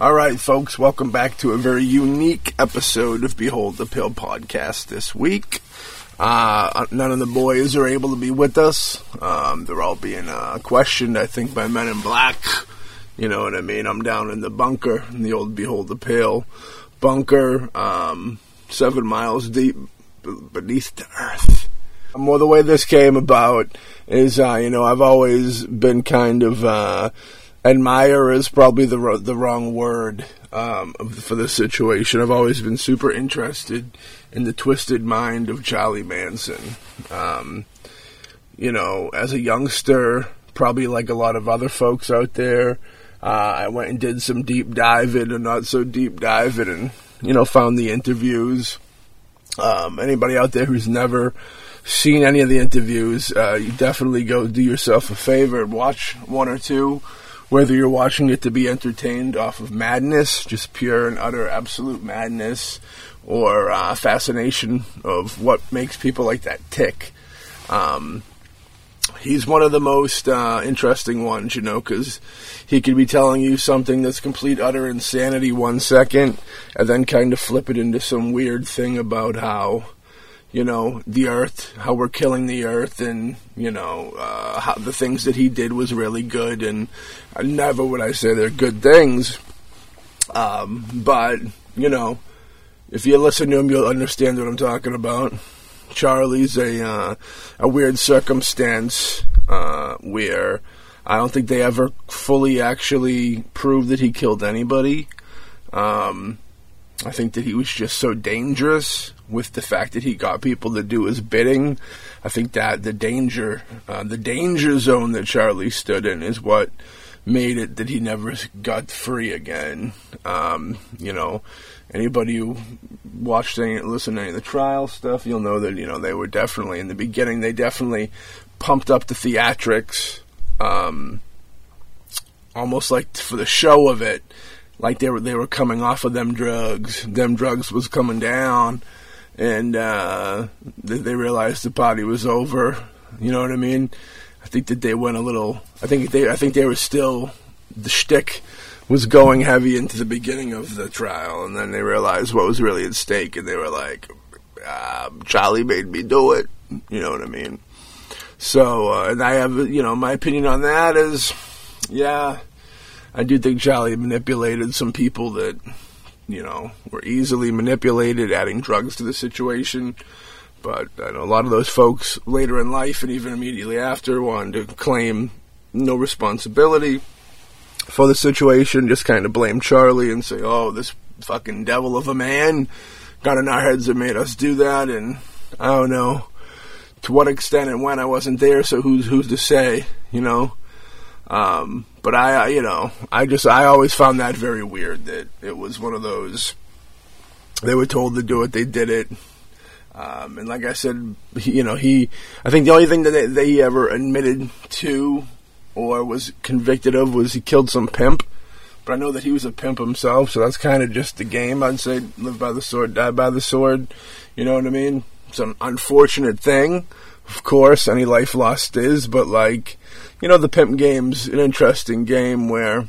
All right, folks, welcome back to a very unique episode of Behold the Pill podcast this week. Uh, none of the boys are able to be with us. Um, they're all being uh, questioned, I think, by men in black. You know what I mean? I'm down in the bunker, in the old Behold the Pill bunker, um, seven miles deep beneath the earth. More the way this came about is, uh, you know, I've always been kind of uh, admire is probably the the wrong word um, for the situation. I've always been super interested in the twisted mind of Charlie Manson. Um, you know, as a youngster, probably like a lot of other folks out there, uh, I went and did some deep diving and not so deep diving, and you know, found the interviews. Um, anybody out there who's never seen any of the interviews, uh, you definitely go do yourself a favor and watch one or two whether you're watching it to be entertained off of madness, just pure and utter absolute madness, or uh, fascination of what makes people like that tick. Um, he's one of the most uh, interesting ones, you know, because he could be telling you something that's complete utter insanity one second, and then kind of flip it into some weird thing about how you know, the earth, how we're killing the earth, and, you know, uh, how the things that he did was really good, and never would I say they're good things. Um, but, you know, if you listen to him, you'll understand what I'm talking about. Charlie's a, uh, a weird circumstance, uh, where I don't think they ever fully actually proved that he killed anybody. Um, I think that he was just so dangerous with the fact that he got people to do his bidding. I think that the danger, uh, the danger zone that Charlie stood in is what made it that he never got free again. Um, you know, anybody who watched any, listened to any of the trial stuff, you'll know that, you know, they were definitely, in the beginning, they definitely pumped up the theatrics, um, almost like for the show of it like they were they were coming off of them drugs. Them drugs was coming down, and uh, they, realized the party was over. You know what I mean? I think that they went a little. I think they. I think they were still the shtick was going heavy into the beginning of the trial, and then they realized what was really at stake, and they were like, uh, "Charlie made me do it." You know what I mean? So, uh, and I have, you know, my opinion on that is, yeah, I do think Charlie manipulated some people that, you know, were easily manipulated, adding drugs to the situation. But I know a lot of those folks later in life and even immediately after wanted to claim no responsibility for the situation, just kind of blame Charlie and say, oh, this fucking devil of a man got in our heads and made us do that. And I don't know to what extent and when I wasn't there, so who's who's to say, you know? Um, but I, you know, I just I always found that very weird that it was one of those. They were told to do it, they did it. Um, and like I said, he, you know, he, I think the only thing that, they, he ever admitted to or was convicted of was he killed some pimp. But I know that he was a pimp himself, so that's kind of just the game. I'd say live by the sword, die by the sword. You know what I mean? It's an unfortunate thing, of course. Any life lost is, but like, you know, the pimp game's an interesting game where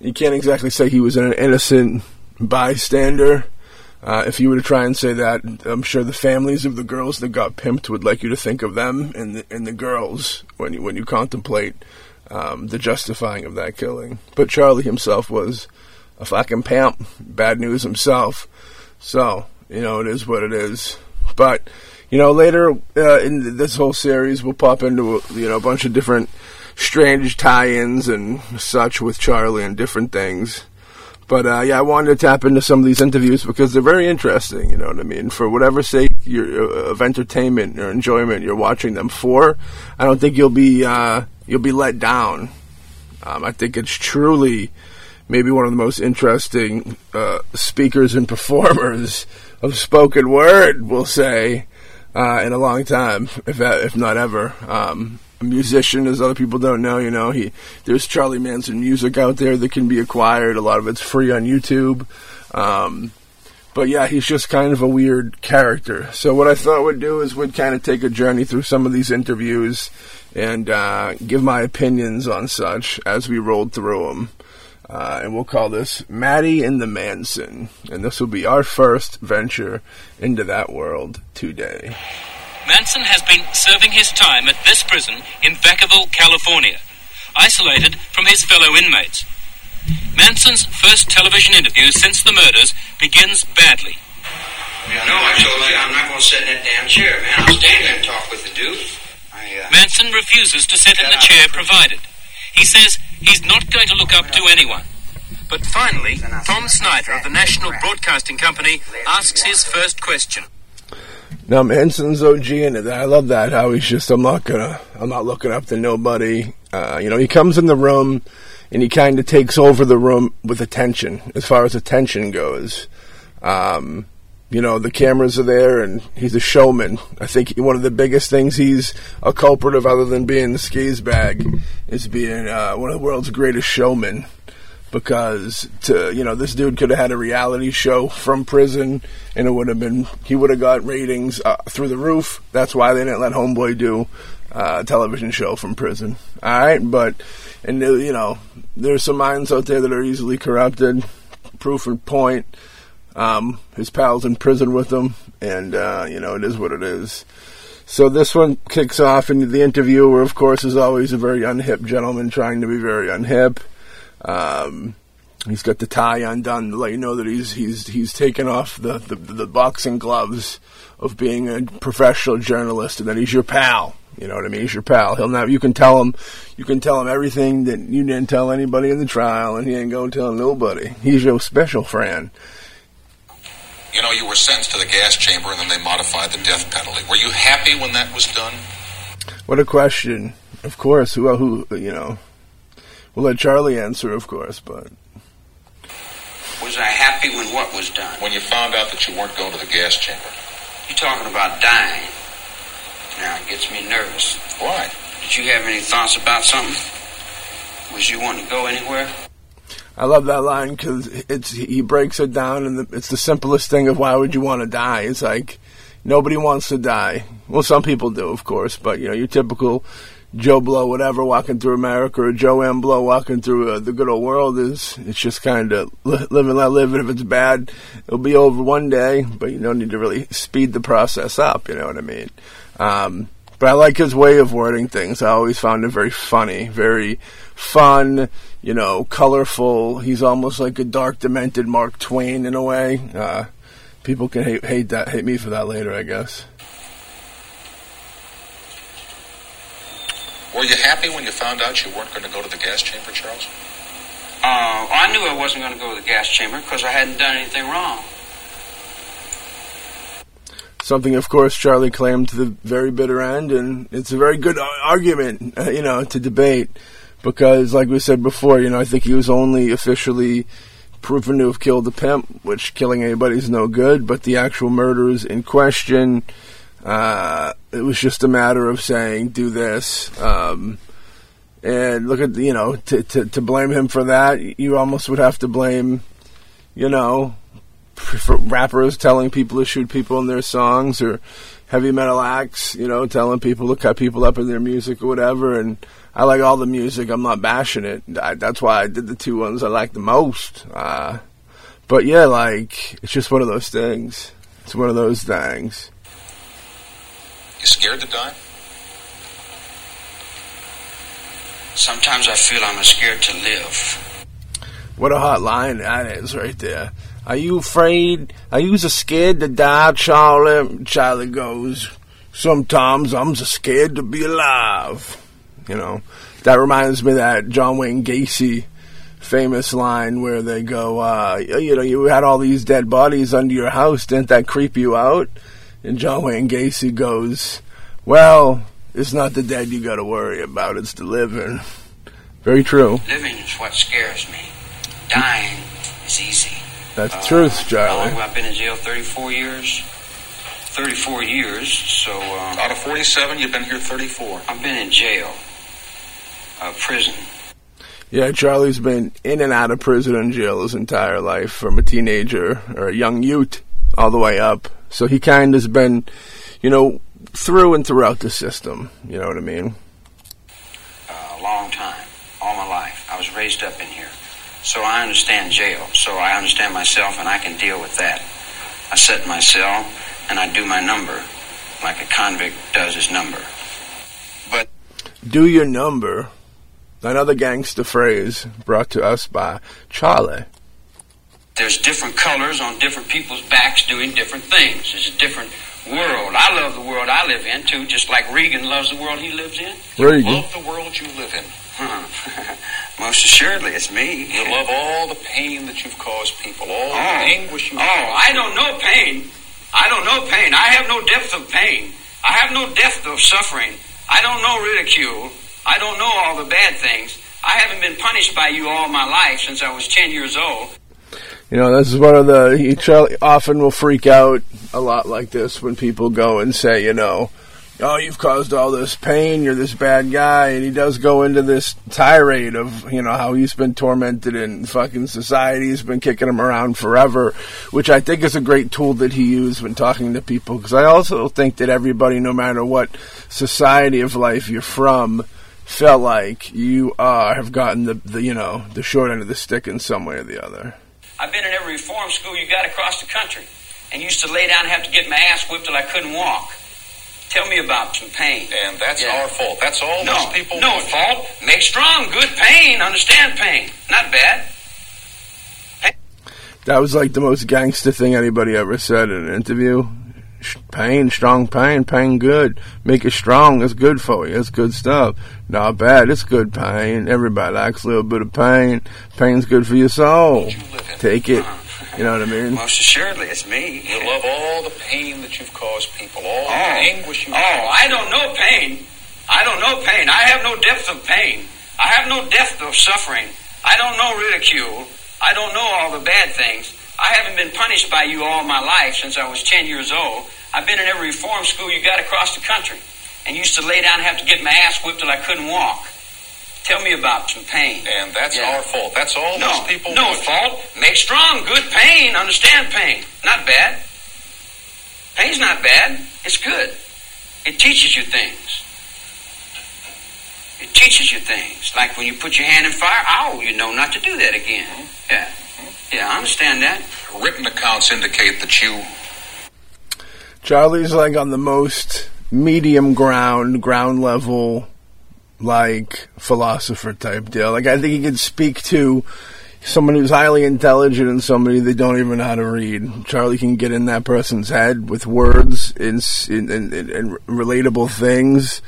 you can't exactly say he was an innocent bystander. Uh, if you were to try and say that, I'm sure the families of the girls that got pimped would like you to think of them and the, and the girls when you when you contemplate um, the justifying of that killing. But Charlie himself was a fucking pimp, bad news himself. So you know it is what it is. But you know later uh, in this whole series, we'll pop into you know a bunch of different strange tie-ins and such with Charlie and different things. But uh, yeah, I wanted to tap into some of these interviews because they're very interesting. You know what I mean? For whatever sake uh, of entertainment or enjoyment you're watching them for, I don't think you'll be uh, you'll be let down. Um, I think it's truly maybe one of the most interesting uh, speakers and performers of spoken word, we'll say, uh, in a long time, if if not ever. Um, a musician, as other people don't know. You know, he there's Charlie Manson music out there that can be acquired. A lot of it's free on YouTube. Um, but yeah, he's just kind of a weird character. So what I thought we'd do is we'd kind of take a journey through some of these interviews and uh, give my opinions on such as we rolled through them. Uh, and we'll call this Maddie and the Manson. And this will be our first venture into that world today. Manson has been serving his time at this prison in Vacaville, California, isolated from his fellow inmates. Manson's first television interview since the murders begins badly. You know, I told you I'm not going to sit in that damn chair, man. I'll stand there and talk with the dude. I, uh, Manson refuses to sit in the chair provided. He says he's not going to look up to anyone. But finally, Tom Snyder of the National Broadcasting Company asks his first question. Now Manson's OG it. I love that how he's just I'm not gonna I'm not looking up to nobody. Uh, you know, he comes in the room and he kind of takes over the room with attention as far as attention goes. Um, you know, the cameras are there and he's a showman. I think one of the biggest things he's a culprit of, other than being the skis bag, is being uh, one of the world's greatest showmen. Because to you know this dude could have had a reality show from prison and it would have been he would have got ratings uh, through the roof. That's why they didn't let homeboy do uh, a television show from prison. All right but and uh, you know there's some minds out there that are easily corrupted. Proof and point um, his pals in prison with him and uh, you know it is what it is so this one kicks off, and the interviewer, of course, is always a very unhip gentleman trying to be very unhip. Um, he's got the tie undone to let you know that he's he's he's taken off the, the, the boxing gloves of being a professional journalist, and that he's your pal. You know what I mean? He's your pal. He'll now you can tell him you can tell him everything that you didn't tell anybody in the trial, and he ain't to tell nobody. He's your special friend. You know, you were sentenced to the gas chamber, and then they modified the death penalty. Were you happy when that was done? What a question! Of course, who who you know We'll let Charlie answer, of course, but. Was I happy when what was done? When you found out that you weren't going to the gas chamber. You're talking about dying. Now it gets me nervous. Why? Did you have any thoughts about something? Was you wanting to go anywhere? I love that line because it's he breaks it down, and it's the simplest thing of why would you want to die? It's like nobody wants to die. Well, some people do, of course, but you know your typical Joe Blow, whatever, walking through America, or Joe M. Blow walking through uh, the good old world is, it's just kind of li- live and let live. And if it's bad, it'll be over one day, but you don't need to really speed the process up, you know what I mean? Um, but I like his way of wording things. I always found it very funny, very fun, you know, colorful. He's almost like a dark, demented Mark Twain in a way. Uh, people can hate, hate that, hate me for that later, I guess. Were you happy when you found out you weren't going to go to the gas chamber, Charles? Uh, I knew I wasn't going to go to the gas chamber because I hadn't done anything wrong. Something, of course, Charlie claimed to the very bitter end, and it's a very good argument, uh, you know, to debate because, like we said before, you know, I think he was only officially proven to have killed the pimp, which killing anybody's no good. But the actual murders in question, uh, it was just a matter of saying, "Do this." Um, and look at you know to, to to blame him for that, you almost would have to blame, you know, rappers telling people to shoot people in their songs or heavy metal acts, you know, telling people to cut people up in their music or whatever. And I like all the music. I'm not bashing it. I, that's why I did the two ones I like the most. Uh, but yeah, like it's just one of those things. It's one of those things. You scared to die? Sometimes I feel I'm scared to live. What a hot line that is right there. Are you afraid? Are you so scared to die, Charlie? Charlie goes, Sometimes I'm so scared to be alive. You know, that reminds me of that John Wayne Gacy famous line where they go, uh, you know, you had all these dead bodies under your house. Didn't that creep you out? And John Wayne Gacy goes, Well, it's not the dead you got to worry about, it's the living. Very true. Living is what scares me. Dying is easy. That's uh, truth, Charlie. I've been in jail 34 years. 34 years, so. Um, Out of 47, you've been here 34. I've been in jail, uh, prison. Yeah, Charlie's been in and out of prison and jail his entire life, from a teenager or a young youth all the way up. So he kind of has been, you know, through and throughout the system. You know what I mean? Uh, a long time, all my life. I was raised up in here. So I understand jail. So I understand myself and I can deal with that. I sit in my cell and I do my number like a convict does his number. But do your number. Another gangster phrase brought to us by Charlie. There's different colors on different people's backs doing different things. It's a different world. I love the world I live in too, just like Reagan loves the world he lives in. Reagan. love the world you live in. Hmm. Most assuredly, it's me. You love all the pain that you've caused people, all oh. the anguish you've Oh, I don't know pain. I don't know pain. I have no depth of pain. I have no depth of suffering. I don't know ridicule. I don't know all the bad things. I haven't been punished by you all my life since I was 10 years old. You know, this is one of the. He often will freak out a lot like this when people go and say, you know, oh, you've caused all this pain, you're this bad guy, and he does go into this tirade of, you know, how he's been tormented in fucking society, he's been kicking him around forever, which I think is a great tool that he used when talking to people, because I also think that everybody, no matter what society of life you're from, felt like you uh, have gotten the, the, you know, the short end of the stick in some way or the other. I've been in every reform school you got across the country, and used to lay down and have to get my ass whipped till I couldn't walk. Tell me about some pain. And that's yeah. our fault. That's all no, those people No fault. Make strong, good pain. Understand pain. Not bad. That was like the most gangster thing anybody ever said in an interview. Pain, strong pain, pain good. Make it strong, it's good for you. It's good stuff. Not bad, it's good pain. Everybody likes a little bit of pain. Pain's good for your soul. Take it. Uh-huh. You know what I mean? Most assuredly, it's me. You love all the pain that you've caused people, all oh. the anguish you've Oh, I don't know pain. I don't know pain. I have no depth of pain. I have no depth of suffering. I don't know ridicule. I don't know all the bad things. I haven't been punished by you all my life since I was 10 years old. I've been in every reform school you got across the country and used to lay down and have to get my ass whipped till I couldn't walk. Tell me about some pain. And that's yeah. our fault. That's all no, those people No fault. Make strong, good pain. Understand pain. Not bad. Pain's not bad. It's good. It teaches you things. It teaches you things. Like when you put your hand in fire, oh, you know not to do that again. Mm-hmm. Yeah. Mm-hmm. Yeah, I understand that. Written accounts indicate that you. Charlie's like on the most medium ground, ground level like philosopher type deal. Like I think he could speak to someone who's highly intelligent and somebody they don't even know how to read. Charlie can get in that person's head with words and, relatable things.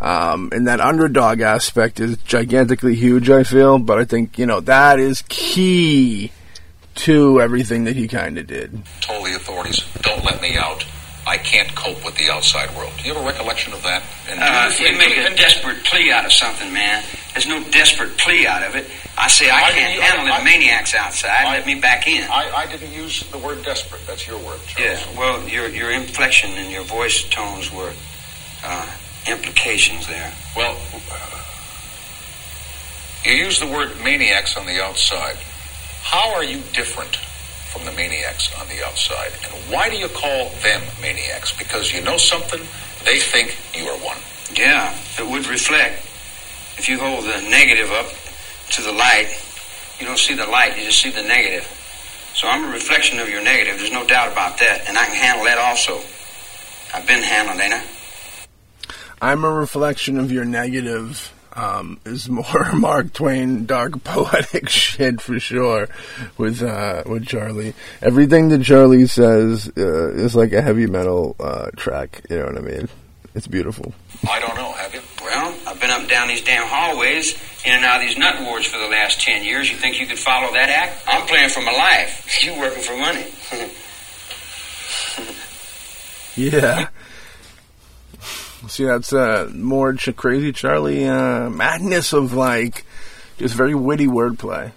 Um, and that underdog aspect is gigantically huge, I feel. But I think, you know, that is key to everything that he kind of did. Told the authorities, don't let me out. I can't cope with the outside world. Do you have a recollection of that? And uh, you make a desperate plea out of something, man. There's no desperate plea out of it. I say I, I can't handle I- the maniacs outside. Let me back in. I, I didn't use the word desperate. That's your word, yeah. Well, your your inflection and your voice tones were uh, implications there. Well, you use the word maniacs on the outside. How are you different from the maniacs on the outside? And why do you call them maniacs? Because you know something, they think you are one. Yeah, it would reflect. If you hold the negative up to the light, you don't see the light, you just see the negative. So I'm a reflection of your negative, there's no doubt about that, and I can handle that also. I've been handling, ain't I? I'm a reflection of your negative. Um, is more Mark Twain dark poetic shit for sure with uh, with Charlie. Everything that Charlie says uh, is like a heavy metal uh, track. You know what I mean? It's beautiful. I don't know, have you? Well, I've been up and down these damn hallways, in and out of these nut wards for the last ten years. You think you could follow that act? I'm playing for my life. You working for money. Yeah. See, that's uh, more ch- crazy Charlie uh, madness of like just very witty wordplay.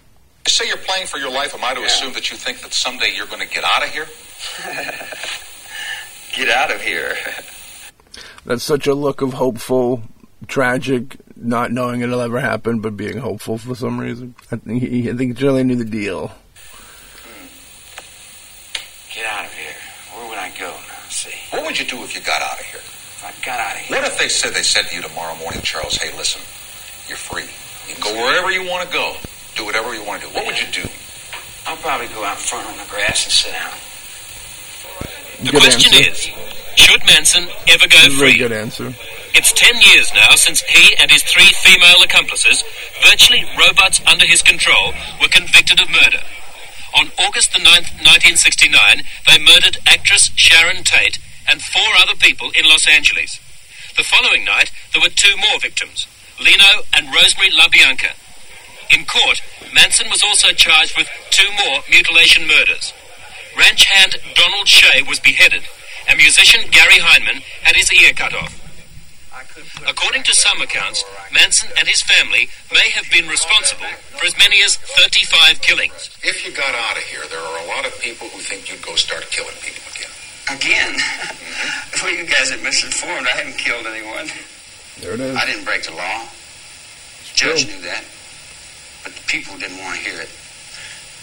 Say you're playing for your life. Am I to Yeah. assume that you think that someday you're going to get out of here? Get out of here. That's such a look of hopeful, tragic, not knowing it'll ever happen, but being hopeful for some reason. I think he, I think Charlie knew the deal. Get out of here. Where would I go now? See, What would you do if you got out of here? If I got out of here. What if they said they said to you tomorrow morning, Charles, hey, listen, you're free. You can go wherever you want to go. Do whatever you want to do. What would you do? I'll probably go out front on the grass and sit down. The Good question answer. is, should Manson ever go Very free? good answer. It's ten years now since he and his three female accomplices, virtually robots under his control, were convicted of murder. On August the 9th, 1969, they murdered actress Sharon Tate and four other people in Los Angeles. The following night, there were two more victims, Leno and Rosemary LaBianca. In court, Manson was also charged with two more mutilation murders. Ranch hand Donald Shea was beheaded, and musician Gary Hinman had his ear cut off. According to some accounts, Manson and his family may have been responsible for as many as 35 killings. If you got out of here, there are a lot of people who think you'd go start killing people again. Again? well, you guys are misinformed. I haven't killed anyone. There it is. I didn't break the law. The judge knew that. But the people didn't want to hear it.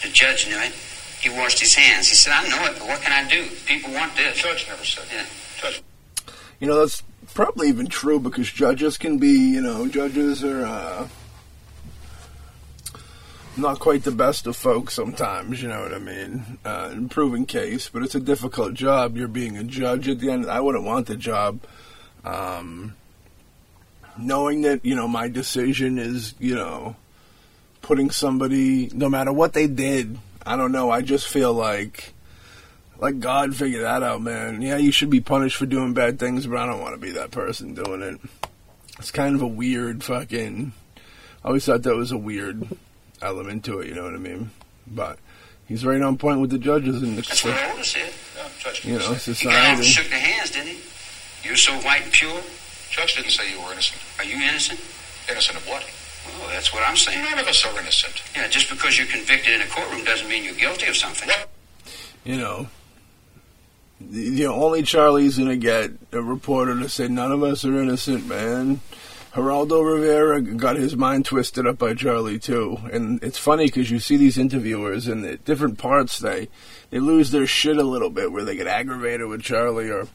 The judge knew it. He washed his hands. He said, I know it, but what can I do? People want this. The Judge never said Yeah. that. Judge. You know, that's probably even true because judges can be, you know, judges are uh, not quite the best of folks sometimes, you know what I mean? Uh, case, but it's a difficult job. You're being a judge at the end. I wouldn't want the job. Um, knowing that, you know, my decision is, you know, putting somebody, no matter what they did, I don't know, I just feel like like God figure that out, man. Yeah, you should be punished for doing bad things, but I don't want to be that person doing it. It's kind of a weird fucking. I always thought that was a weird element to it. You know what I mean? But he's right on point with the judges and the. That's what the, Otis said. No, you know say. He got off and society. shook their hands, didn't he? You're so white and pure. Judge didn't say you were innocent. Are you innocent? Innocent of what? Well, that's what I'm saying. None of us are innocent. Yeah, just because you're convicted in a courtroom doesn't mean you're guilty of something. You know. the- You know, only Charlie's gonna get a reporter to say none of us are innocent, man. Geraldo Rivera got his mind twisted up by Charlie too, and it's funny because you see these interviewers and at different parts they they lose their shit a little bit where they get aggravated with Charlie or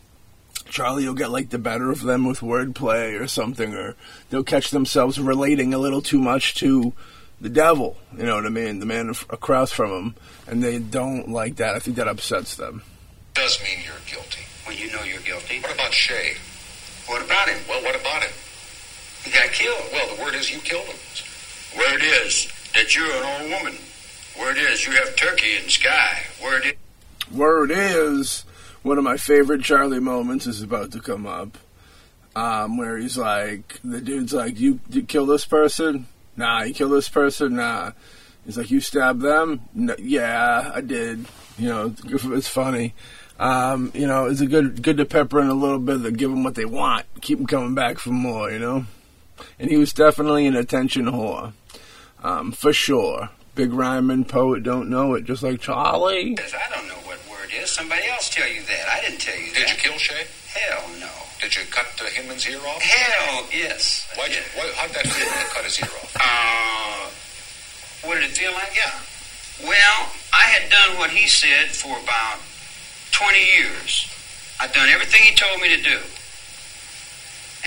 Charlie will get like the better of them with wordplay or something, or they'll catch themselves relating a little too much to the devil. You know what I mean? The man across from them, and they don't like that. I think that upsets them. Does mean you're guilty. Well, you know you're guilty. What about Shea? What about him? Well, what about him? He got killed. Well, the word is you killed him. Word is that you're an old woman. Word is you have turkey in the sky. Word is. Word is, one of my favorite Charlie moments is about to come up, um, where he's like, the dude's like, "You, you kill this person? Nah, you kill this person? Nah." He's like, "You stabbed them? No, yeah, I did." You know, it's funny. Um, you know, it's a good good to pepper in a little bit to give them what they want, keep them coming back for more. You know. And he was definitely an attention whore. Um, for sure. Big rhyming poet don't know it, just like Charlie. Yes, I don't know what word is. Somebody else tell you that. I didn't tell you Did that. you kill Shea? Hell no. Did you cut uh, Hinman's ear off? Hell yes. Why'd you, did. why, how'd that feel when you cut his ear off? Uh, what did it feel like? Yeah. Well, I had done what he said for about 20 years. I'd done everything he told me to do.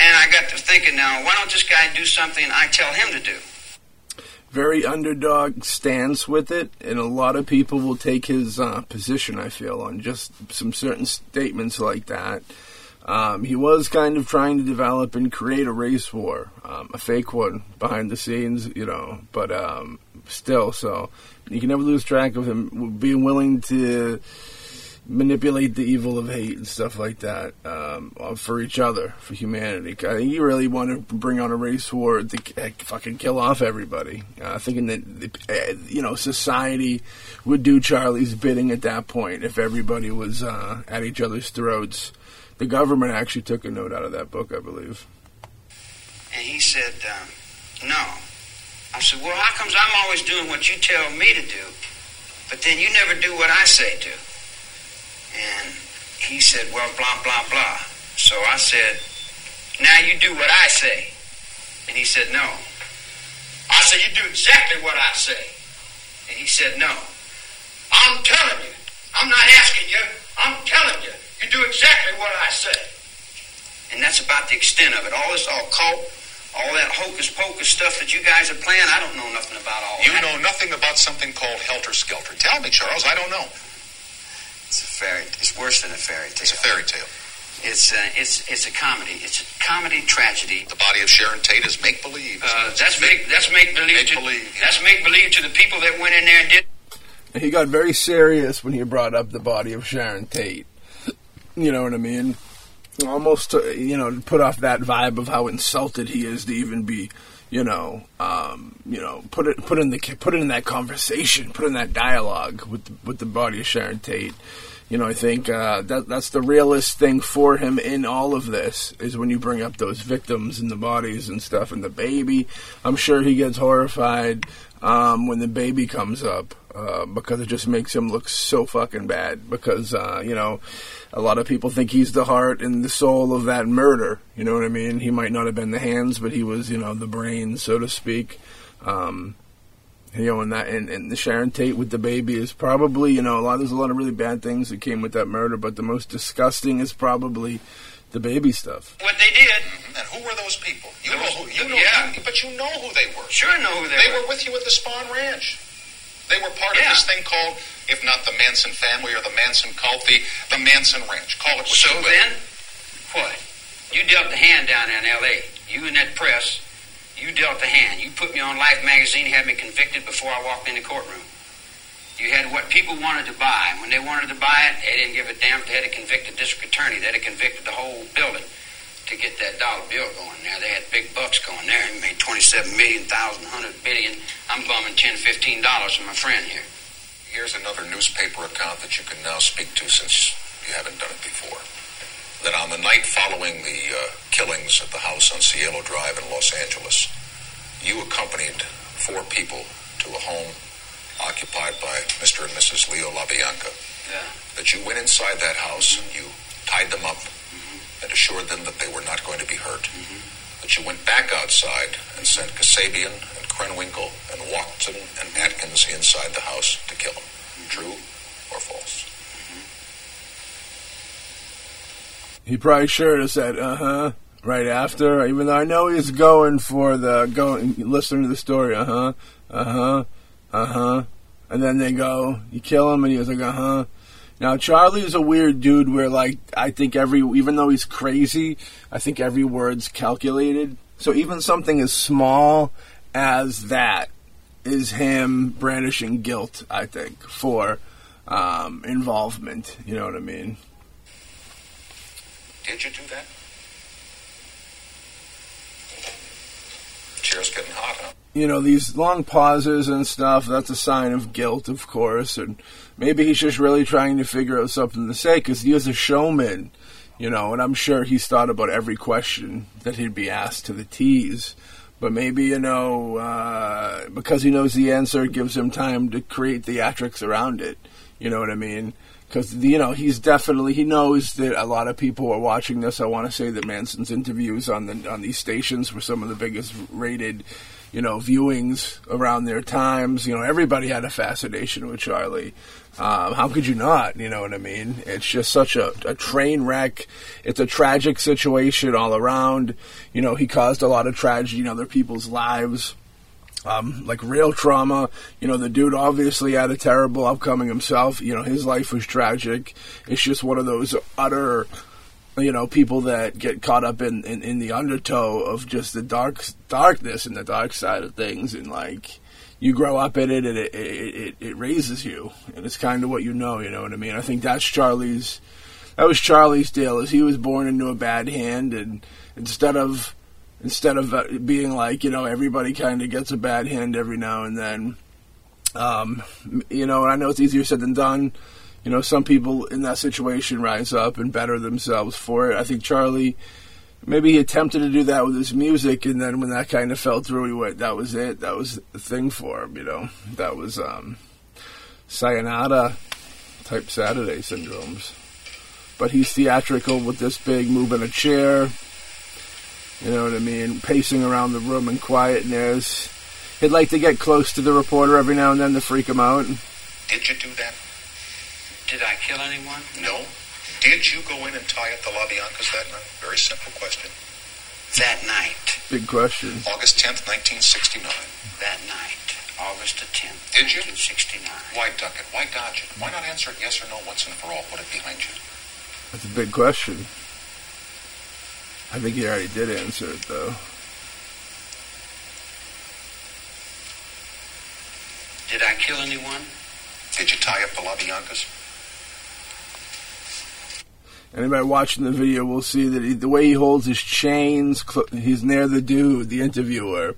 And I got to thinking now, why don't this guy do something I tell him to do? very underdog stance with it, and a lot of people will take his uh, position. I feel on just some certain statements like that. Um, he was kind of trying to develop and create a race war, um, a fake one behind the scenes, you know, but um, still. So you can never lose track of him being willing to manipulate the evil of hate and stuff like that um, uh, for each other, for humanity. I think you really want to bring on a race war to uh, fucking kill off everybody. Uh, thinking that uh, you know society would do Charlie's bidding at that point if everybody was uh, at each other's throats. The government actually took a note out of that book, I believe. And he said, um, no. I said, well, how comes I'm always doing what you tell me to do, but then you never do what I say do? And he said, well, blah, blah, blah. So I said, now you do what I say. And he said, no. I said, you do exactly what I say. And he said, no. I'm telling you. I'm not asking you. I'm telling you. You do exactly what I say. And that's about the extent of it. All this occult, all that hocus pocus stuff that you guys are playing, I don't know nothing about all You that. You know nothing about something called helter skelter. Tell me, Charles. I don't know. It's a fairy. It's worse than a fairy tale. It's a fairy tale. It's uh, it's it's a comedy. It's a comedy tragedy. The body of Sharon Tate is make believe. Uh, that's make that's make believe. Make to, believe, yeah. That's make believe to the people that went in there and did. And he got very serious when he brought up the body of Sharon Tate. You know what I mean? Almost, to, you know, to put off that vibe of how insulted he is to even be, you know, um, you know, put it put in the put it in that conversation, put in that dialogue with the, with the body of Sharon Tate. You know, I think uh, that that's the realest thing for him in all of this is when you bring up those victims and the bodies and stuff and the baby. I'm sure he gets horrified um, when the baby comes up uh, because it just makes him look so fucking bad. Because uh, you know, a lot of people think he's the heart and the soul of that murder. You know what I mean? He might not have been the hands, but he was, you know, the brain, so to speak. Um, you know, and that and, and the Sharon Tate with the baby is probably, you know, a lot. There's a lot of really bad things that came with that murder, but the most disgusting is probably the baby stuff. What they did. and who were those people? You Those- know who. You know. yeah. you- but you know who they were. Sure know who they, They were. They were with you at the Spahn Ranch. They were part Yeah. of this thing called, if not the Manson family or the Manson cult, the, the Manson Ranch. Call it what So you will. So then, what? You dealt the hand down there in L.A. You and that press, you dealt the hand. You put me on Life magazine, had me convicted before I walked in the courtroom. You had what people wanted to buy. When they wanted to buy it, they didn't give a damn. They had to convict the district attorney. They'd have convicted the whole building to get that dollar bill going there. They had big bucks going there. He made 27 million, thousand, hundred billion. I'm bumming 10, 15 dollars from my friend here. Here's another newspaper account that you can now speak to since you haven't done it before. That on the night following the uh, killings at the house on Cielo Drive in Los Angeles, you accompanied four people to a home occupied by Mr. and Mrs. Leo LaBianca. Yeah. That you went inside that house and you tied them up and assured them that they were not going to be hurt. That you went back outside and sent Kasabian and Krenwinkel and Watson and Atkins inside the house to kill them. True or false? He probably should have said, "Uh huh." Right after, even though I know he's going for the going, listening to the story. Uh huh. Uh huh. Uh huh. And then they go, you kill him, and he was like, uh huh. Now Charlie is a weird dude. Where like I think every, even though he's crazy, I think every word's calculated. So even something as small as that is him brandishing guilt. I think for um, involvement. You know what I mean? Did you do that? The Chair's getting hot, huh? You know, these long pauses and stuff, that's a sign of guilt, of course. And maybe he's just really trying to figure out something to say because he is a showman. you know, and I'm sure he's thought about every question that he'd be asked to the T's. But maybe, you know, uh, because he knows the answer, it gives him time to create theatrics around it. You know what I mean? Because, you know, he's definitely, he knows that a lot of people are watching this. I want to say that Manson's interviews on the on these stations were some of the biggest rated, you know, viewings around their times. You know, everybody had a fascination with Charlie. Um, how could you not? You know what I mean? It's just such a, a train wreck. It's a tragic situation all around. You know, he caused a lot of tragedy in other people's lives. Um, like real trauma. You know, the dude obviously had a terrible upcoming himself. You know, his life was tragic. It's just one of those utter, you know, people that get caught up in, in, in the undertow of just the dark darkness and the dark side of things, and like you grow up in it and it, it, it, it raises you, and it's kind of what you know. You know what I mean? I think that's Charlie's. That was Charlie's deal. Is he was born into a bad hand, and instead of instead of uh, being like you know everybody kind of gets a bad hand every now and then, um, you know. And I know it's easier said than done. You know, some people in that situation rise up and better themselves for it. I think Charlie maybe he attempted to do that with his music, and then when that kind of fell through, he went, "That was it. That was the thing for him." You know, that was um, sayonara type Saturday syndromes. But he's theatrical with this big moving a chair. You know what I mean? Pacing around the room in quietness. He'd like to get close to the reporter every now and then to freak him out. Did you do that? Did I kill anyone? No. Did you go in and tie up the LaBiancas that night? Very simple question. That night. Big question. August 10th, 1969. That night. August the 10th. Did you? 1969. Why duck it? Why dodge it? Why not answer it yes or no once and for all? Put it behind you. That's a big question. I think he already did answer it, though. Did I kill anyone? Did you tie up the LaBiancas? Anybody watching the video will see that he, the way he holds his chains, cl- he's near the dude, the interviewer.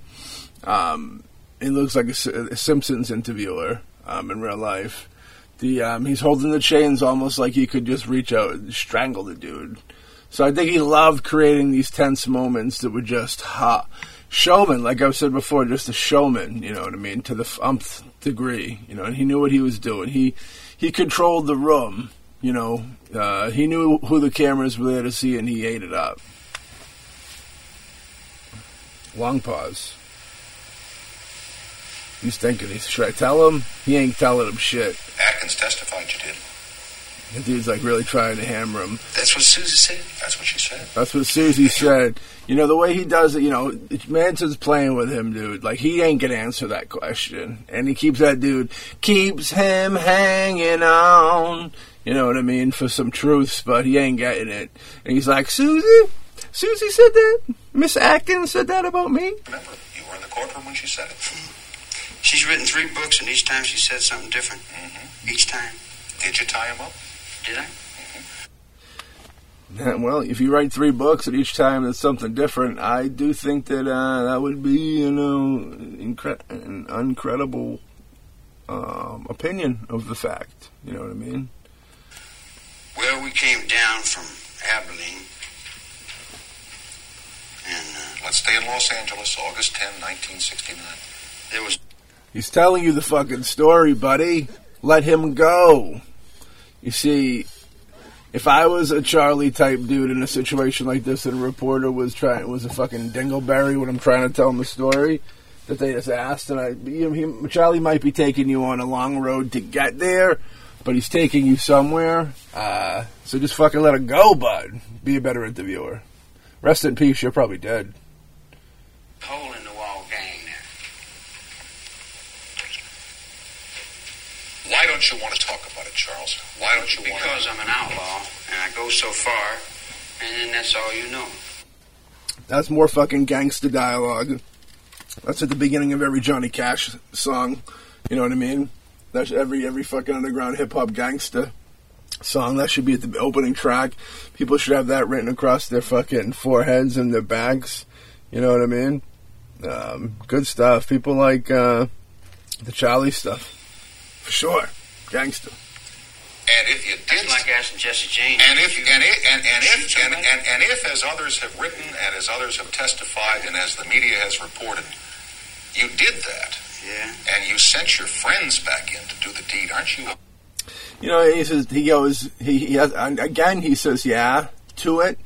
Um, he looks like a Simpsons interviewer um, in real life. The um, he's holding the chains almost like he could just reach out and strangle the dude. So I think he loved creating these tense moments that were just ha showman, like I've said before, just a showman. You know what I mean to the umpth degree. You know, and he knew what he was doing. He he controlled the room. You know, uh, he knew who the cameras were there to see, and he ate it up. Long pause. He's thinking, he's, should I tell him? He ain't telling him shit. Atkins testified you did. The dude's like really trying to hammer him. That's what Susie said. That's what she said. That's what Susie said. You know, the way he does it, you know, Manson's playing with him, dude. Like, he ain't gonna answer that question. And he keeps that dude, keeps him hanging on. You know what I mean? For some truths, but he ain't getting it. And he's like, Susie? Susie said that? Miss Atkins said that about me? Remember, you were in the courtroom when she said it. She's written three books, and each time she said something different. Mm-hmm. Each time. Did you tie him up? Did I? Yeah, well, if you write three books and each time it's something different, I do think that uh, that would be, you know, incre- an incredible um, opinion of the fact. You know what I mean? Well, we came down from Abilene. And uh, Let's stay in Los Angeles, August 10, 1969. there was He's telling you the fucking story, buddy. Let him go. You see, if I was a Charlie type dude in a situation like this, and a reporter was trying was a fucking dingleberry when I'm trying to tell him the story that they just asked, and I, you know, he, Charlie might be taking you on a long road to get there, but he's taking you somewhere. Uh, so just fucking let it go, bud. Be a better interviewer. Rest in peace. You're probably dead. hole in the wall gang there. Why don't you want to talk about it, Charles? Why don't you want Because? I'm an outlaw, and I go so far, and then that's all you know. That's more fucking gangster dialogue. That's at the beginning of every Johnny Cash song. You know what I mean? That's every every fucking underground hip hop gangster song. That should be at the opening track. People should have that written across their fucking foreheads and their backs. You know what I mean? Um, good stuff. People like uh, the Charlie stuff. For sure. Gangster. And if you did, It's like asking Jesse James. and if you- and if and, and if and, and, and if, as others have written and as others have testified and as the media has reported, you did that yeah. and you sent your friends back in to do the deed, aren't you? You know, he says he goes. He, he has and again. He says yeah to it.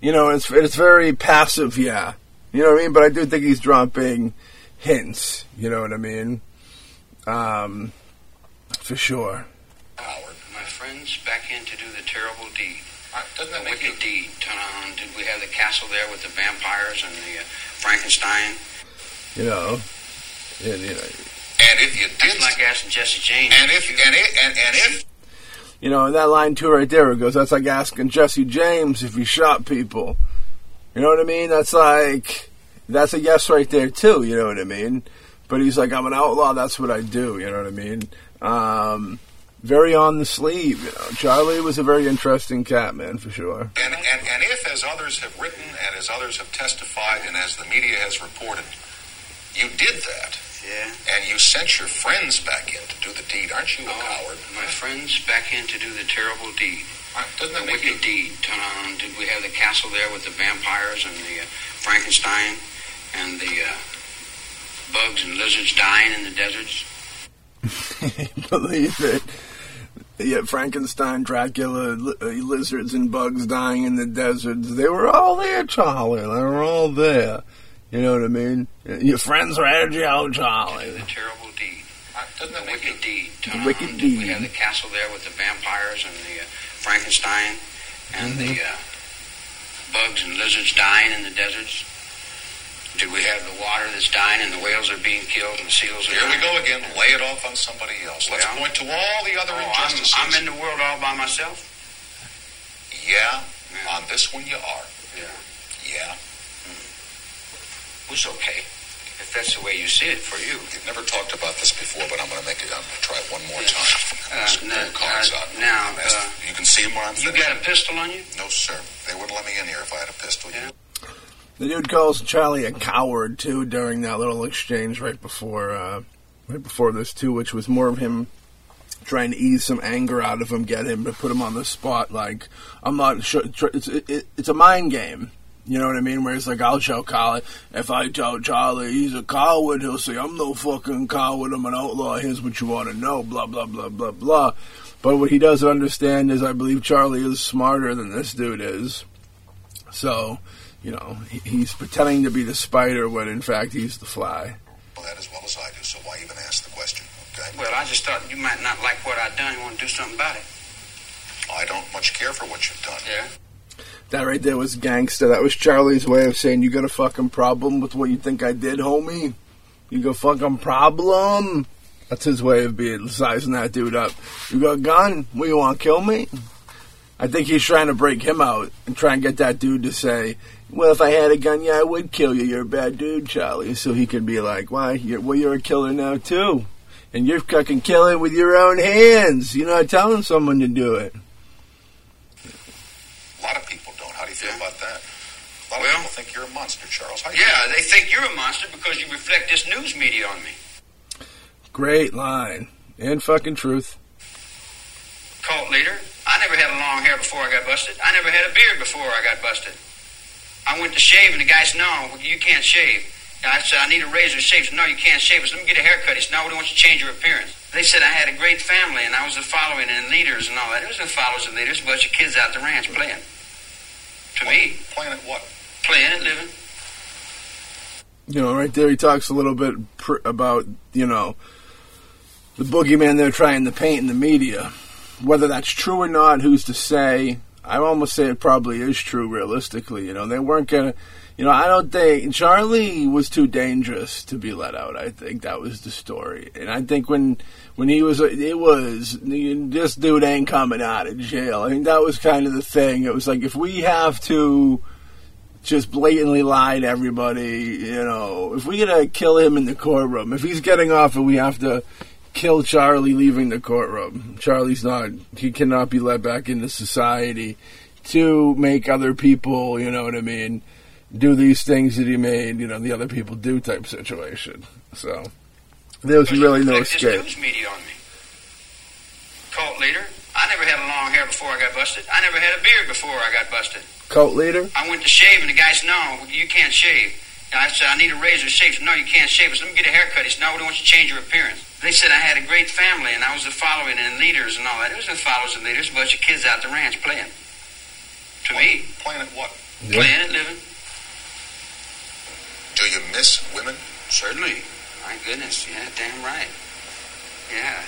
You know, it's it's very passive. Yeah, you know what I mean. But I do think he's dropping hints. You know what I mean? Um, for sure. Howard, My friends back in to do the terrible deed. Uh, doesn't that The make you? wicked deed. Turn on. Did we have the castle there with the vampires and the uh, Frankenstein? You know, and, you know, And if you did, It's like asking Jesse James. and if and if and, and if you know, in that line too, right there, it goes. That's like asking Jesse James if he shot people. You know what I mean? That's like that's a yes right there too. You know what I mean? But he's like, I'm an outlaw. That's what I do. You know what I mean? Um, very on the sleeve. You know, Charlie was a very interesting cat, man, for sure. And, and, and if, as others have written and as others have testified and as the media has reported, you did that yeah. and you sent your friends back in to do the deed, aren't you a Oh, coward? my friends back in to do the terrible deed. Uh, Doesn't The that make you? wicked deed. Turn on. Did we have the castle there with the vampires and the uh, Frankenstein and the uh, bugs and lizards dying in the deserts? Believe it. Yeah, Frankenstein, Dracula, li- uh, lizards and bugs dying in the deserts. They were all there, Charlie. They were all there. You know what I mean? Your friends read you out, Charlie. The terrible deed. Uh, Doesn't The that make you? wicked deed. Turn The wicked deed. we have the castle there with the vampires and the uh, Frankenstein and the Mm-hmm. uh, bugs and lizards dying in the deserts? Did we have the water that's dying and the whales are being killed and the seals are Here we go again. Lay it off on somebody else. Let's Yeah. point to all the other Oh, I'm. I'm in the world all by myself. yeah, Yeah. on this one you are. Yeah. Yeah. It's okay. If that's the way you see it for you. We've never talked about this before, but I'm going to make it. I'm going to try it one more time. Uh, now- uh, out. now, uh, you can see him where I'm You finished. got a pistol on you? No, sir. They wouldn't let me in here if I had a pistol. Yeah. The dude calls Charlie a coward too during that little exchange right before, uh, right before this too, which was more of him trying to ease some anger out of him, get him to put him on the spot. Like I'm not sure. It's it, it, it's a mind game. You know what I mean? Where it's like I'll tell Charlie if I tell Charlie he's a coward, he'll say I'm no fucking coward. I'm an outlaw. Here's what you want to know. Blah blah blah blah blah. But what he doesn't understand is I believe Charlie is smarter than this dude is. So, you know, he's pretending to be the spider when in fact he's the fly. Well, that as well as I do, so why even ask the question? Okay? Well, I just thought you might not like what I've done. You want to do something about it. I don't much care for what you've done. Yeah. That right there was gangster. That was Charlie's way of saying, You got a fucking problem with what you think I did, homie? You got a fucking problem? That's his way of being sizing that dude up. You got a gun? What, you want to kill me? I think he's trying to break him out and try and get that dude to say, Well, if I had a gun, yeah, I would kill you. You're a bad dude, Charlie. So he could be like, Why? You're, well, you're a killer now, too. And you're fucking killing with your own hands. You're not telling someone to do it. A lot of people don't. How do you feel about that? A lot of Well- people think you're a monster, Charles. How Yeah, they think you're a monster because you reflect this news media on me. Great line. And fucking truth. Cult leader. I never had a long hair before I got busted. I never had a beard before I got busted. I went to shave and the guy said, no, you can't shave. And I said, I need a razor to shave. He said, no, you can't shave. I said, let me get a haircut. He said, no, we don't want you to change your appearance. They said I had a great family and I was the following and leaders and all that. It was the followers and leaders, a bunch of kids out the ranch playing. To me, planet what? Planet living. You know, right there he talks a little bit pr- about, you know, the boogeyman they're trying to paint in the media. Whether that's true or not, who's to say? I almost say it probably is true realistically. You know, they weren't going to, you know, I don't think Charlie was too dangerous to be let out. I think that was the story. And I think when when he was, it was, this dude ain't coming out of jail. I think that was kind of the thing. It was like, if we have to just blatantly lie to everybody. You know, if we gotta kill him in the courtroom, if he's getting off and we have to kill Charlie leaving the courtroom, Charlie's not, he cannot be let back into society to make other people, you know what I mean, do these things that he made, you know, the other people do type situation. So, there was really no escape. This news media on me. Cult leader. I never had long hair before I got busted. I never had a beard before I got busted. Cult leader? I went to shave, and the guy said, "No, you can't shave." And I said, "I need a razor to shave." He said, "No, you can't shave." I said, "Let me get a haircut." He said, "No, we don't want you to change your appearance." They said I had a great family, and I was the following and leaders and all that. It was no followers and leaders, a bunch of kids out the ranch playing. To me, Playing at what? playing and living. Do you miss women? Certainly. My goodness, yeah, damn right. Yeah.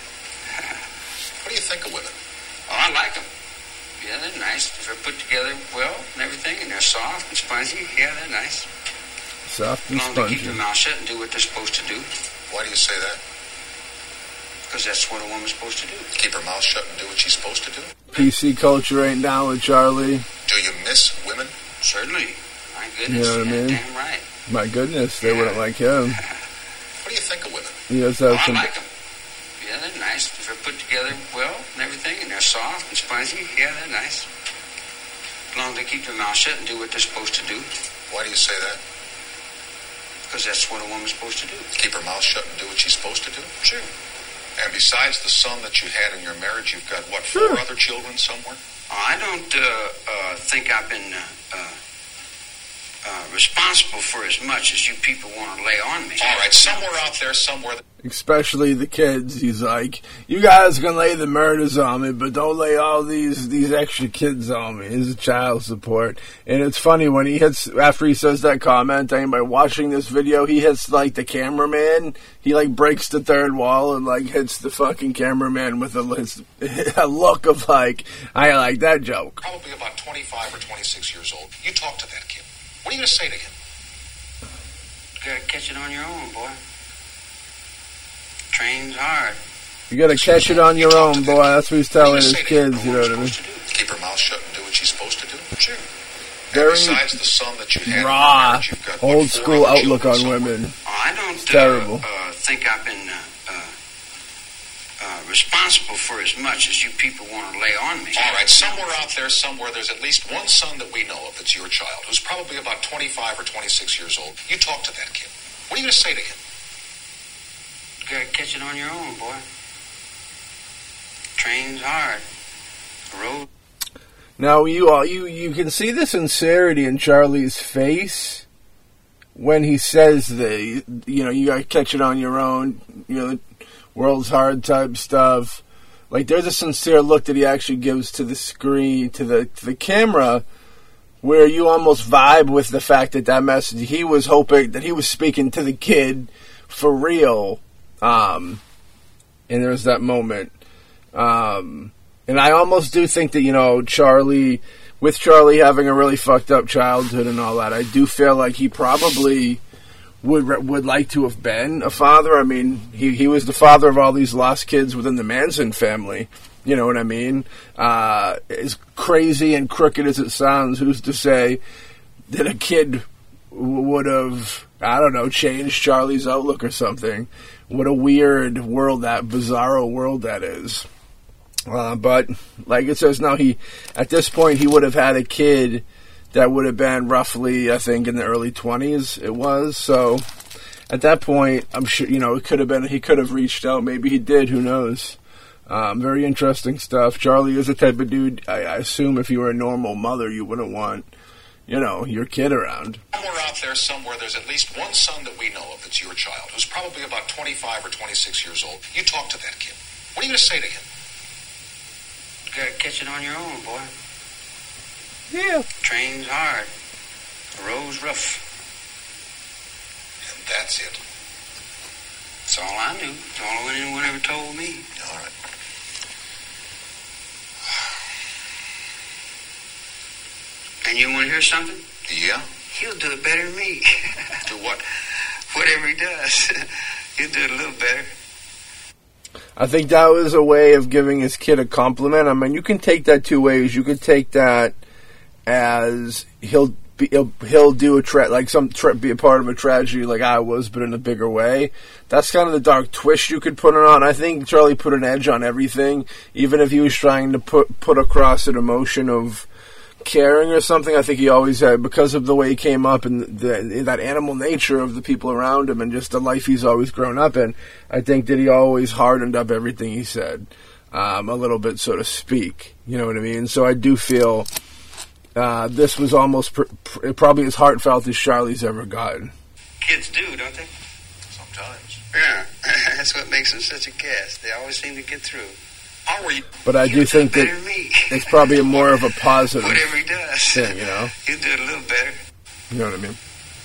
What do you think of women? Oh, I like them. Yeah, they're nice. They're put together well and everything, and they're soft and spongy, yeah, they're nice. Soft As and long as they keep spongy. their mouth shut and do what they're supposed to do, Why do you say that? because that's what a woman's supposed to do. Keep her mouth shut and do what she's supposed to do? PC culture ain't down with Charlie. Do you miss women? Certainly. My goodness, You know what I mean? damn right. My goodness, they wouldn't like him. What do you think of women? He does Oh, have I some. like them. Yeah, they're nice. If they're put together well and everything, and they're soft and spongy, yeah, they're nice. As long as they keep their mouth shut and do what they're supposed to do, Why do you say that? because that's what a woman's supposed to do. Keep her mouth shut and do what she's supposed to do? Sure. And besides the son that you had in your marriage, you've got, what, four Sure. other children somewhere? Oh, I don't uh, uh, think I've been uh, uh, responsible for as much as you people want to lay on me. All right, somewhere out there, somewhere. especially the kids. He's like, "You guys can lay the murders on me, but don't lay all these these extra kids on me." It's child support, and it's funny when he hits after he says that comment. Anybody watching this video, he hits like the cameraman. He like breaks the third wall and like hits the fucking cameraman with a, his, a look of like, "I like that joke." Probably about 25 or 26 years old. You talk to that kid. What are you going to say to him? You gotta catch it on your own, boy. Train's hard. You gotta catch it on your own, boy. That's what he's telling his kids. You know what I mean? Keep her mouth shut and do what she's supposed to do? Sure. Very and besides the son that you had in raw, marriage, you've got, what, old school outlook on somewhere? women. Oh, I don't terrible. Uh, uh, think I've been uh, uh, responsible for as much as you people want to lay on me. All right, somewhere out there, somewhere, there's at least one son that we know of that's your child, who's probably about 25 or 26 years old. You talk to that kid. What are you going to say to him? You gotta catch it on your own, boy. Train's hard. Road. Now you all you you can see the sincerity in Charlie's face when he says the you know you gotta catch it on your own you know world's hard type stuff. Like there's a sincere look that he actually gives to the screen to the to the camera where you almost vibe with the fact that that message he was hoping that he was speaking to the kid for real. Um and there's that moment. Um and I almost do think that, you know, Charlie, with Charlie having a really fucked up childhood and all that, I do feel like he probably would would like to have been a father. I mean, he, he was the father of all these lost kids within the Manson family. You know what I mean? Uh, as crazy and crooked as it sounds, who's to say that a kid would have, I don't know, changed Charlie's outlook or something? What a weird world that, bizarro world that is. Uh, but like it says now, he at this point he would have had a kid that would have been roughly, I think, in the early twenties. It was so. At that point, I'm sure you know it could have been. He could have reached out. Maybe he did. Who knows? Um, very interesting stuff. Charlie is the type of dude. I, I assume if you were a normal mother, you wouldn't want, you know, your kid around. Somewhere out there, somewhere, there's at least one son that we know of that's your child, who's probably about 25 or 26 years old. You talk to that kid. What are you going to say to him? You gotta catch it on your own, boy. Yeah. Train's hard. The road's rough. And that's it. That's all I knew. That's all anyone ever told me. All right. And you want to hear something? Yeah? He'll do it better than me. Do what? Whatever he does, he'll do it a little better. I think that was a way of giving his kid a compliment. I mean, you can take that two ways. You could take that as he'll be, he'll, he'll do a tra- like some tra- be a part of a tragedy like I was, but in a bigger way. That's kind of the dark twist you could put it on. I think Charlie put an edge on everything, even if he was trying to put put across an emotion of caring or something. I think he always had because of the way he came up and the, that animal nature of the people around him and just the life he's always grown up in. I think that he always hardened up everything he said. um, a little bit, so to speak. You know what I mean? So I do feel uh, this was almost pr- pr- probably as heartfelt as Charlie's ever gotten. Kids do, don't they? Sometimes. Yeah, that's what makes them such a guest. They always seem to get through. How are you? But I do think that me. it's probably a more of a positive Whatever he does, thing, you know? he'll do it a little better. You know what I mean?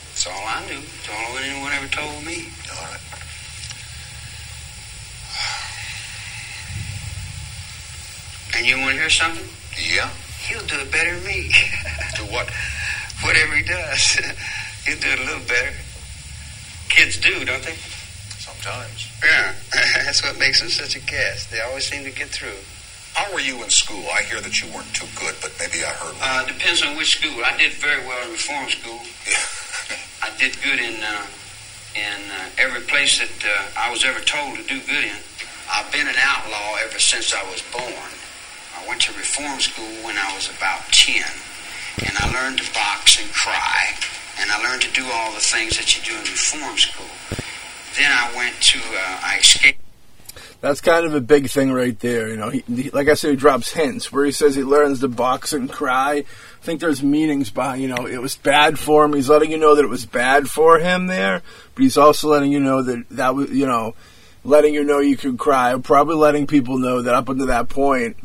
That's all I knew. It's all anyone ever told me. All right. And you want to hear something? Yeah. He'll do it better than me. Do what? Whatever he does, he'll do it a little better. Kids do, don't they? Sometimes. Yeah, that's what makes them such a guest. They always seem to get through. How were you in school? I hear that you weren't too good, but maybe I heard. Uh, depends on which school. I did very well in reform school. I did good in uh, in uh, every place that uh, I was ever told to do good in. I've been an outlaw ever since I was born. I went to reform school when I was about 10, and I learned to box and cry, and I learned to do all the things that you do in reform school. Then I went to, uh, I escaped. That's kind of a big thing right there. You know, he, he, like I said, he drops hints where he says he learns to box and cry. I think there's meanings behind. You know, it was bad for him. He's letting you know that it was bad for him there, but he's also letting you know that that was, you know, letting you know you could cry. Probably letting people know that up until that point,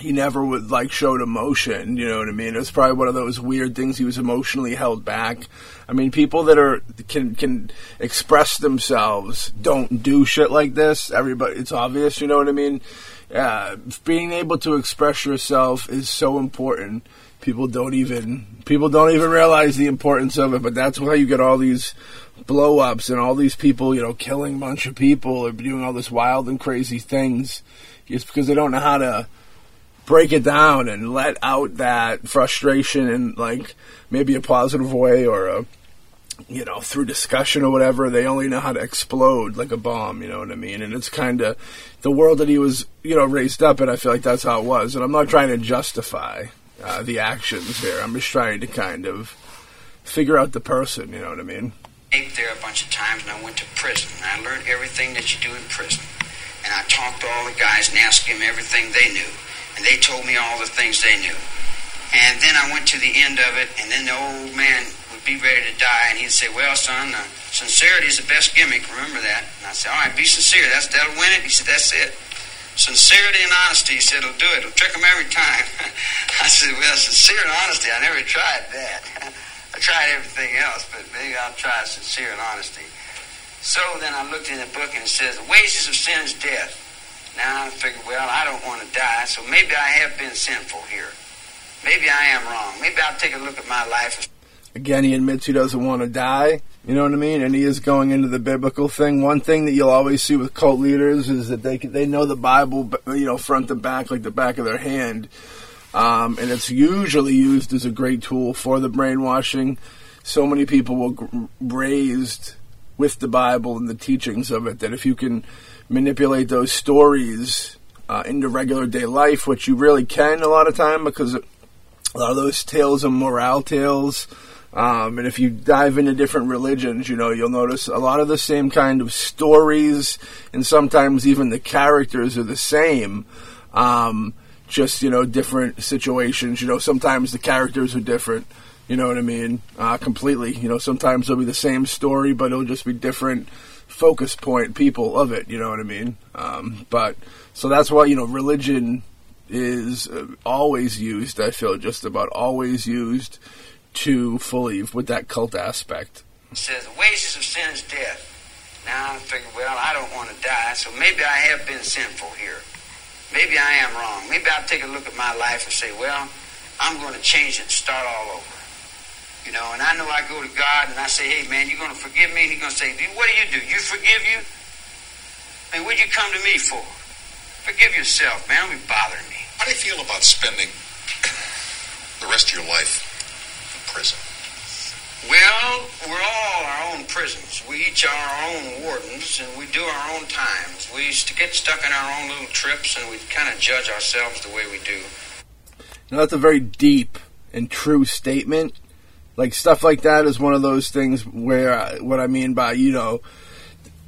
he never would like showed emotion. You know what I mean? It was probably one of those weird things. He was emotionally held back. I mean, people that are can can express themselves don't do shit like this. Everybody, it's obvious. You know what I mean? Uh, being able to express yourself is so important. People don't even people don't even realize the importance of it. But that's why you get all these blow ups and all these people, you know, killing a bunch of people or doing all this wild and crazy things. Just because they don't know how to break it down and let out that frustration in like maybe a positive way or a you know through discussion or whatever they only know how to explode like a bomb you know what i mean and it's kind of the world that he was you know raised up in i feel like that's how it was and i'm not trying to justify uh, the actions here i'm just trying to kind of figure out the person you know what i mean escaped there a bunch of times and I went to prison. And I learned everything that you do in prison. And I talked to all the guys and asked them everything they knew. And they told me all the things they knew. And then I went to the end of it, and then the old man would be ready to die, and he'd say, Well, son, uh, sincerity is the best gimmick. Remember that. And I said, All right, be sincere. That's, that'll win it. He said, That's it. Sincerity and honesty, he said, will do it. It'll trick them every time. I said, Well, sincere and honesty, I never tried that. I tried everything else, but maybe I'll try sincere and honesty. So then I looked in the book and it says, The wages of sin is death. Now I figured, well, I don't want to die, so maybe I have been sinful here. Maybe I am wrong. Maybe I'll take a look at my life. again, he admits he doesn't want to die. You know what I mean? And he is going into the biblical thing. One thing that you'll always see with cult leaders is that they they know the Bible, you know, front to back, like the back of their hand. Um, and it's usually used as a great tool for the brainwashing. So many people were raised with the Bible and the teachings of it that if you can manipulate those stories uh, into regular day life, which you really can a lot of time because a lot of those tales are morale tales. Um, and if you dive into different religions, you know, you'll notice a lot of the same kind of stories, and sometimes even the characters are the same. Um, just, you know, different situations. You know, sometimes the characters are different. You know what I mean? Uh, completely. You know, sometimes it'll be the same story, but it'll just be different focus point people of it. You know what I mean? Um, but so that's why you know religion is uh, always used. I feel just about always used to fully with that cult aspect. It says, The wages of sin is death. Now I figured, well, I don't want to die, so maybe I have been sinful here. Maybe I am wrong. Maybe I'll take a look at my life and say, well, I'm going to change it and start all over. You know, and I know I go to God and I say, hey, man, you're going to forgive me? And He's going to say, what do you do? You forgive you? I mean, what'd you come to me for? Forgive yourself, man. Don't be bothering me. How do you feel about spending the rest of your life in prison? Well, we're all our own prisons. We each are our own wardens, and we do our own times. We used to get stuck in our own little trips, and we kind of judge ourselves the way we do. Now that's a very deep and true statement. Like stuff like that is one of those things where uh, what I mean by you know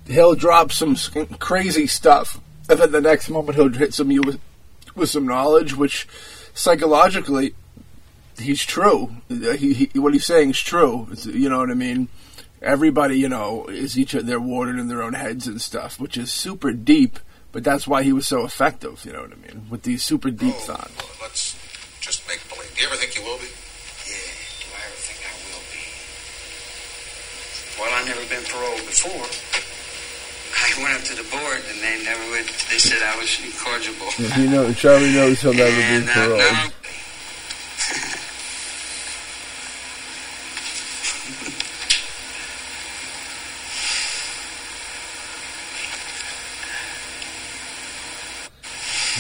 he'll drop some crazy stuff and then the next moment he'll hit some you with, with some knowledge, which psychologically he's true. He, he what he's saying is true. It's, you know what I mean? Everybody, you know, is each of their warden in their own heads and stuff, which is super deep. But that's why he was so effective. You know what I mean? With these super deep Oh, thoughts. let's just make believe. Do you ever think you will be? Yeah, do I ever think I will be? Well, I've never been paroled before. I went up to the board and they never would. They said I was incorrigible. He know Charlie knows he'll never And, be uh, paroled. now-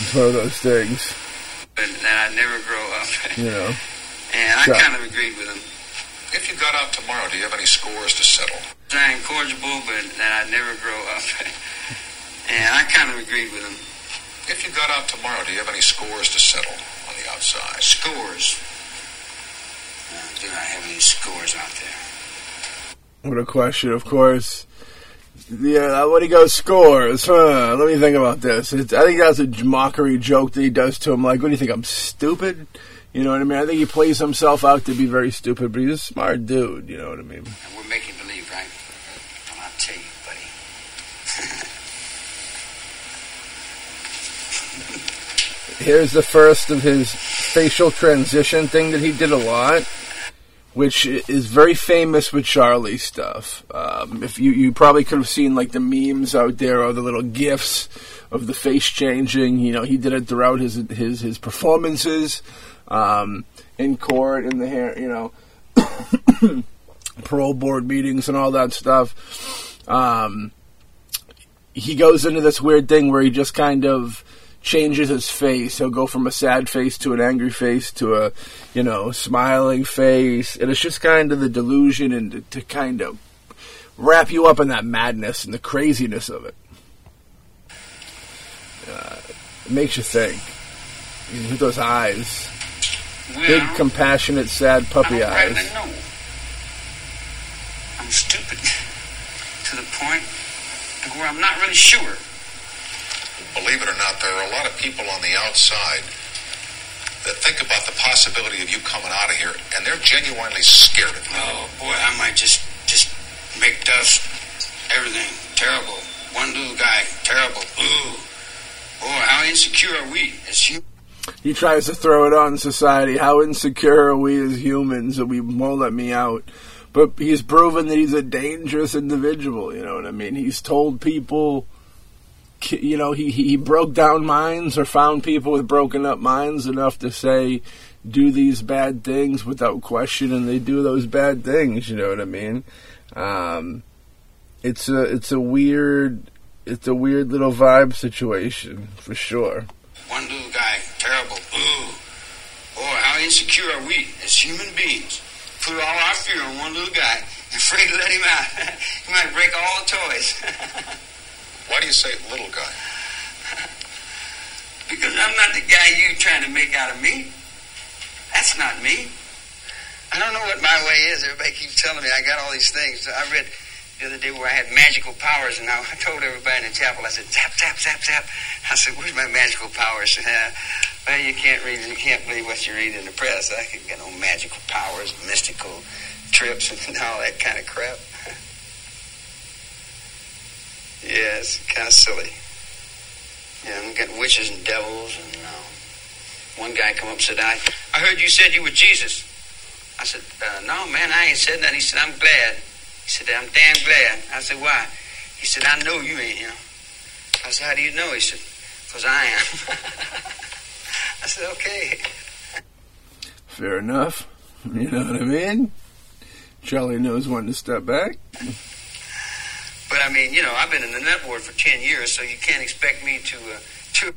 It's one of those things, but that I'd never grow up. you know. And I kind of agreed with him. If you got out tomorrow, do you have any scores to settle? I'm incorrigible, but that I'd never grow up. and I kind of agreed with him. If you got out tomorrow, do you have any scores to settle on the outside? Scores. Uh, do I have any scores out there? What a question, of course. Yeah, when he goes scores, huh? Let me think about this. It's, I think that's a mockery joke that he does to him. Like, what do you think? I'm stupid? You know what I mean? I think he plays himself out to be very stupid, but he's a smart dude. You know what I mean? And we're making believe, right? And I'll tell you, buddy. Here's the first of his facial transition thing that he did a lot, which is very famous with Charlie stuff. Um, if you you probably could have seen like the memes out there or the little gifs of the face changing. You know, he did it throughout his his his performances um, in court in the hair. You know, parole board meetings and all that stuff. Um, he goes into this weird thing where he just kind of changes his face. He'll go from a sad face to an angry face to a, you know, smiling face. And it's just kind of the delusion and to, to kind of wrap you up in that madness and the craziness of it. Uh, it makes you think. With those eyes. Big, compassionate, sad puppy I don't eyes. rightly know. I'm stupid to the point where I'm not really sure. Believe it or not, there are a lot of people on the outside that think about the possibility of you coming out of here, and they're genuinely scared of you. Oh boy, I might just just make dust. Everything terrible. One little guy, terrible. Ooh, boy, how insecure are we as humans? He tries to throw it on society. How insecure are we as humans that we won't let me out? But he's proven that he's a dangerous individual. You know what I mean? He's told people, you know, he, he broke down minds or found people with broken up minds enough to say, do these bad things without question, and they do those bad things. You know what I mean? Um, it's a it's a weird it's a weird little vibe situation for sure guy, terrible. Ooh, boy, how insecure are we as human beings? Put all our fear on one little guy, afraid to let him out. he might break all the toys. Why do you say little guy? because I'm not the guy you're trying to make out of me. That's not me. I don't know what my way is. Everybody keeps telling me I got all these things. I read the other day where I had magical powers, and I told everybody in the chapel, I said, zap, zap, zap, zap. I said, where's my magical powers? well, you can't read, you can't believe what you read in the press. I can get no magical powers, mystical trips, and all that kind of crap. yeah, it's kind of silly. Yeah, I'm getting witches and devils, and uh, one guy come up and said, I, I heard you said you were Jesus. I said, uh, no, man, I ain't said that. He said, I'm glad. He said, I'm damn glad. I said, why? He said, I know you ain't him. I said, how do you know? He said, because I am. I said, okay. Fair enough. You know what I mean? Charlie knows when to step back. But I mean, you know, I've been in the net ward for 10 years, so you can't expect me to, uh, to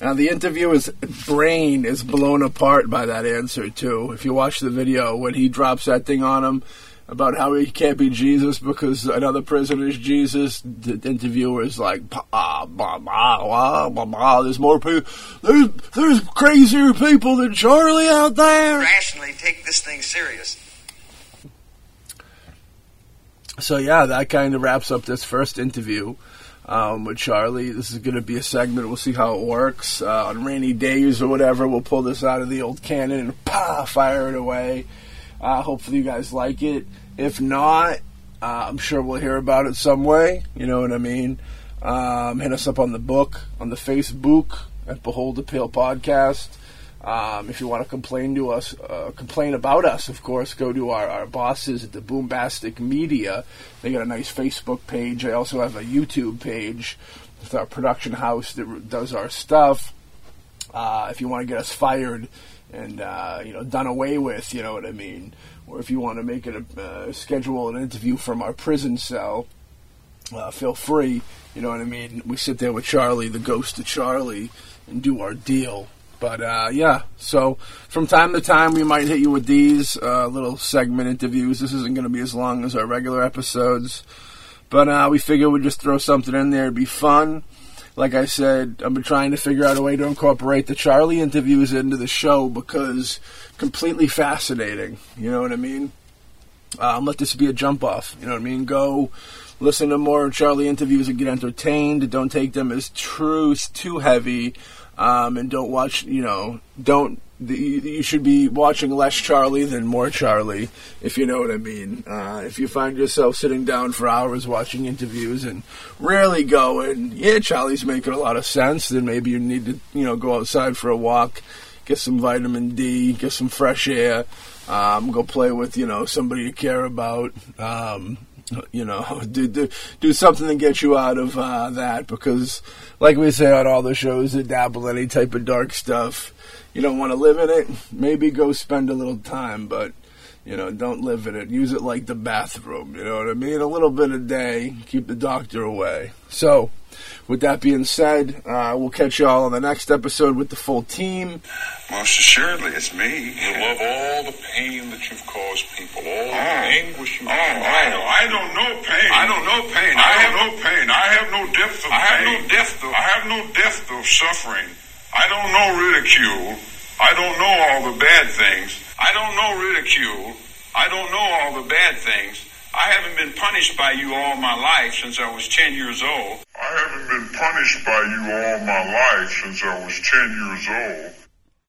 Now, the interviewer's brain is blown apart by that answer, too. If you watch the video, when he drops that thing on him about how he can't be Jesus because another prisoner is Jesus, the interviewer is like, ah, blah, blah, blah, blah, there's more people, there's, there's crazier people than Charlie out there. rationally take this thing serious. So yeah, that kind of wraps up this first interview. um, with Charlie. This is going to be a segment. We'll see how it works. Uh, on rainy days or whatever, we'll pull this out of the old cannon and pa, fire it away. Uh, hopefully, you guys like it. If not, uh, I'm sure we'll hear about it some way. You know what I mean? Um, hit us up on the book, on the Facebook at Behold the Pale Podcast. Um, if you want to complain to us, uh, complain about us, of course, go to our, our bosses at the Boombastic Media. They got a nice Facebook page. They also have a YouTube page with our production house that does our stuff. Uh, if you want to get us fired and uh, you know done away with, you know what I mean, or if you want to make it a uh, schedule an interview from our prison cell, uh, feel free. You know what I mean. We sit there with Charlie, the ghost of Charlie, and do our deal. But uh, yeah, so from time to time we might hit you with these uh, little segment interviews. This isn't going to be as long as our regular episodes, but uh, we figure we'd just throw something in there. It'd be fun. Like I said, I've been trying to figure out a way to incorporate the Charlie interviews into the show because completely fascinating. You know what I mean? Um, let this be a jump off. You know what I mean? Go listen to more Charlie interviews and get entertained. Don't take them as true, too heavy um, and don't watch. You know, don't. You should be watching less Charlie than more Charlie, if you know what I mean. Uh, if you find yourself sitting down for hours watching interviews and rarely going, yeah, Charlie's making a lot of sense, then maybe you need to, you know, go outside for a walk, get some vitamin D, get some fresh air, um, go play with, you know, somebody you care about. Um, you know, do, do, do something to get you out of uh, that because, like we say on all the shows that dabble any type of dark stuff, you don't want to live in it. Maybe go spend a little time, but you know, don't live in it. Use it like the bathroom. You know what I mean? A little bit a day, keep the doctor away. So, with that being said, uh, we'll catch you all on the next episode with the full team. Most assuredly, it's me. You love all the pain that you've caused people, all the Oh. anguish you've Oh, I don't, I don't know pain. I don't know pain. I I have have no pain. I have no depth of I have no depth of- I have no depth of suffering. I don't know ridicule. I don't know all the bad things. I don't know ridicule. I don't know all the bad things. I haven't been punished by you all my life since I was 10 years old. I haven't been punished by you all my life since I was 10 years old.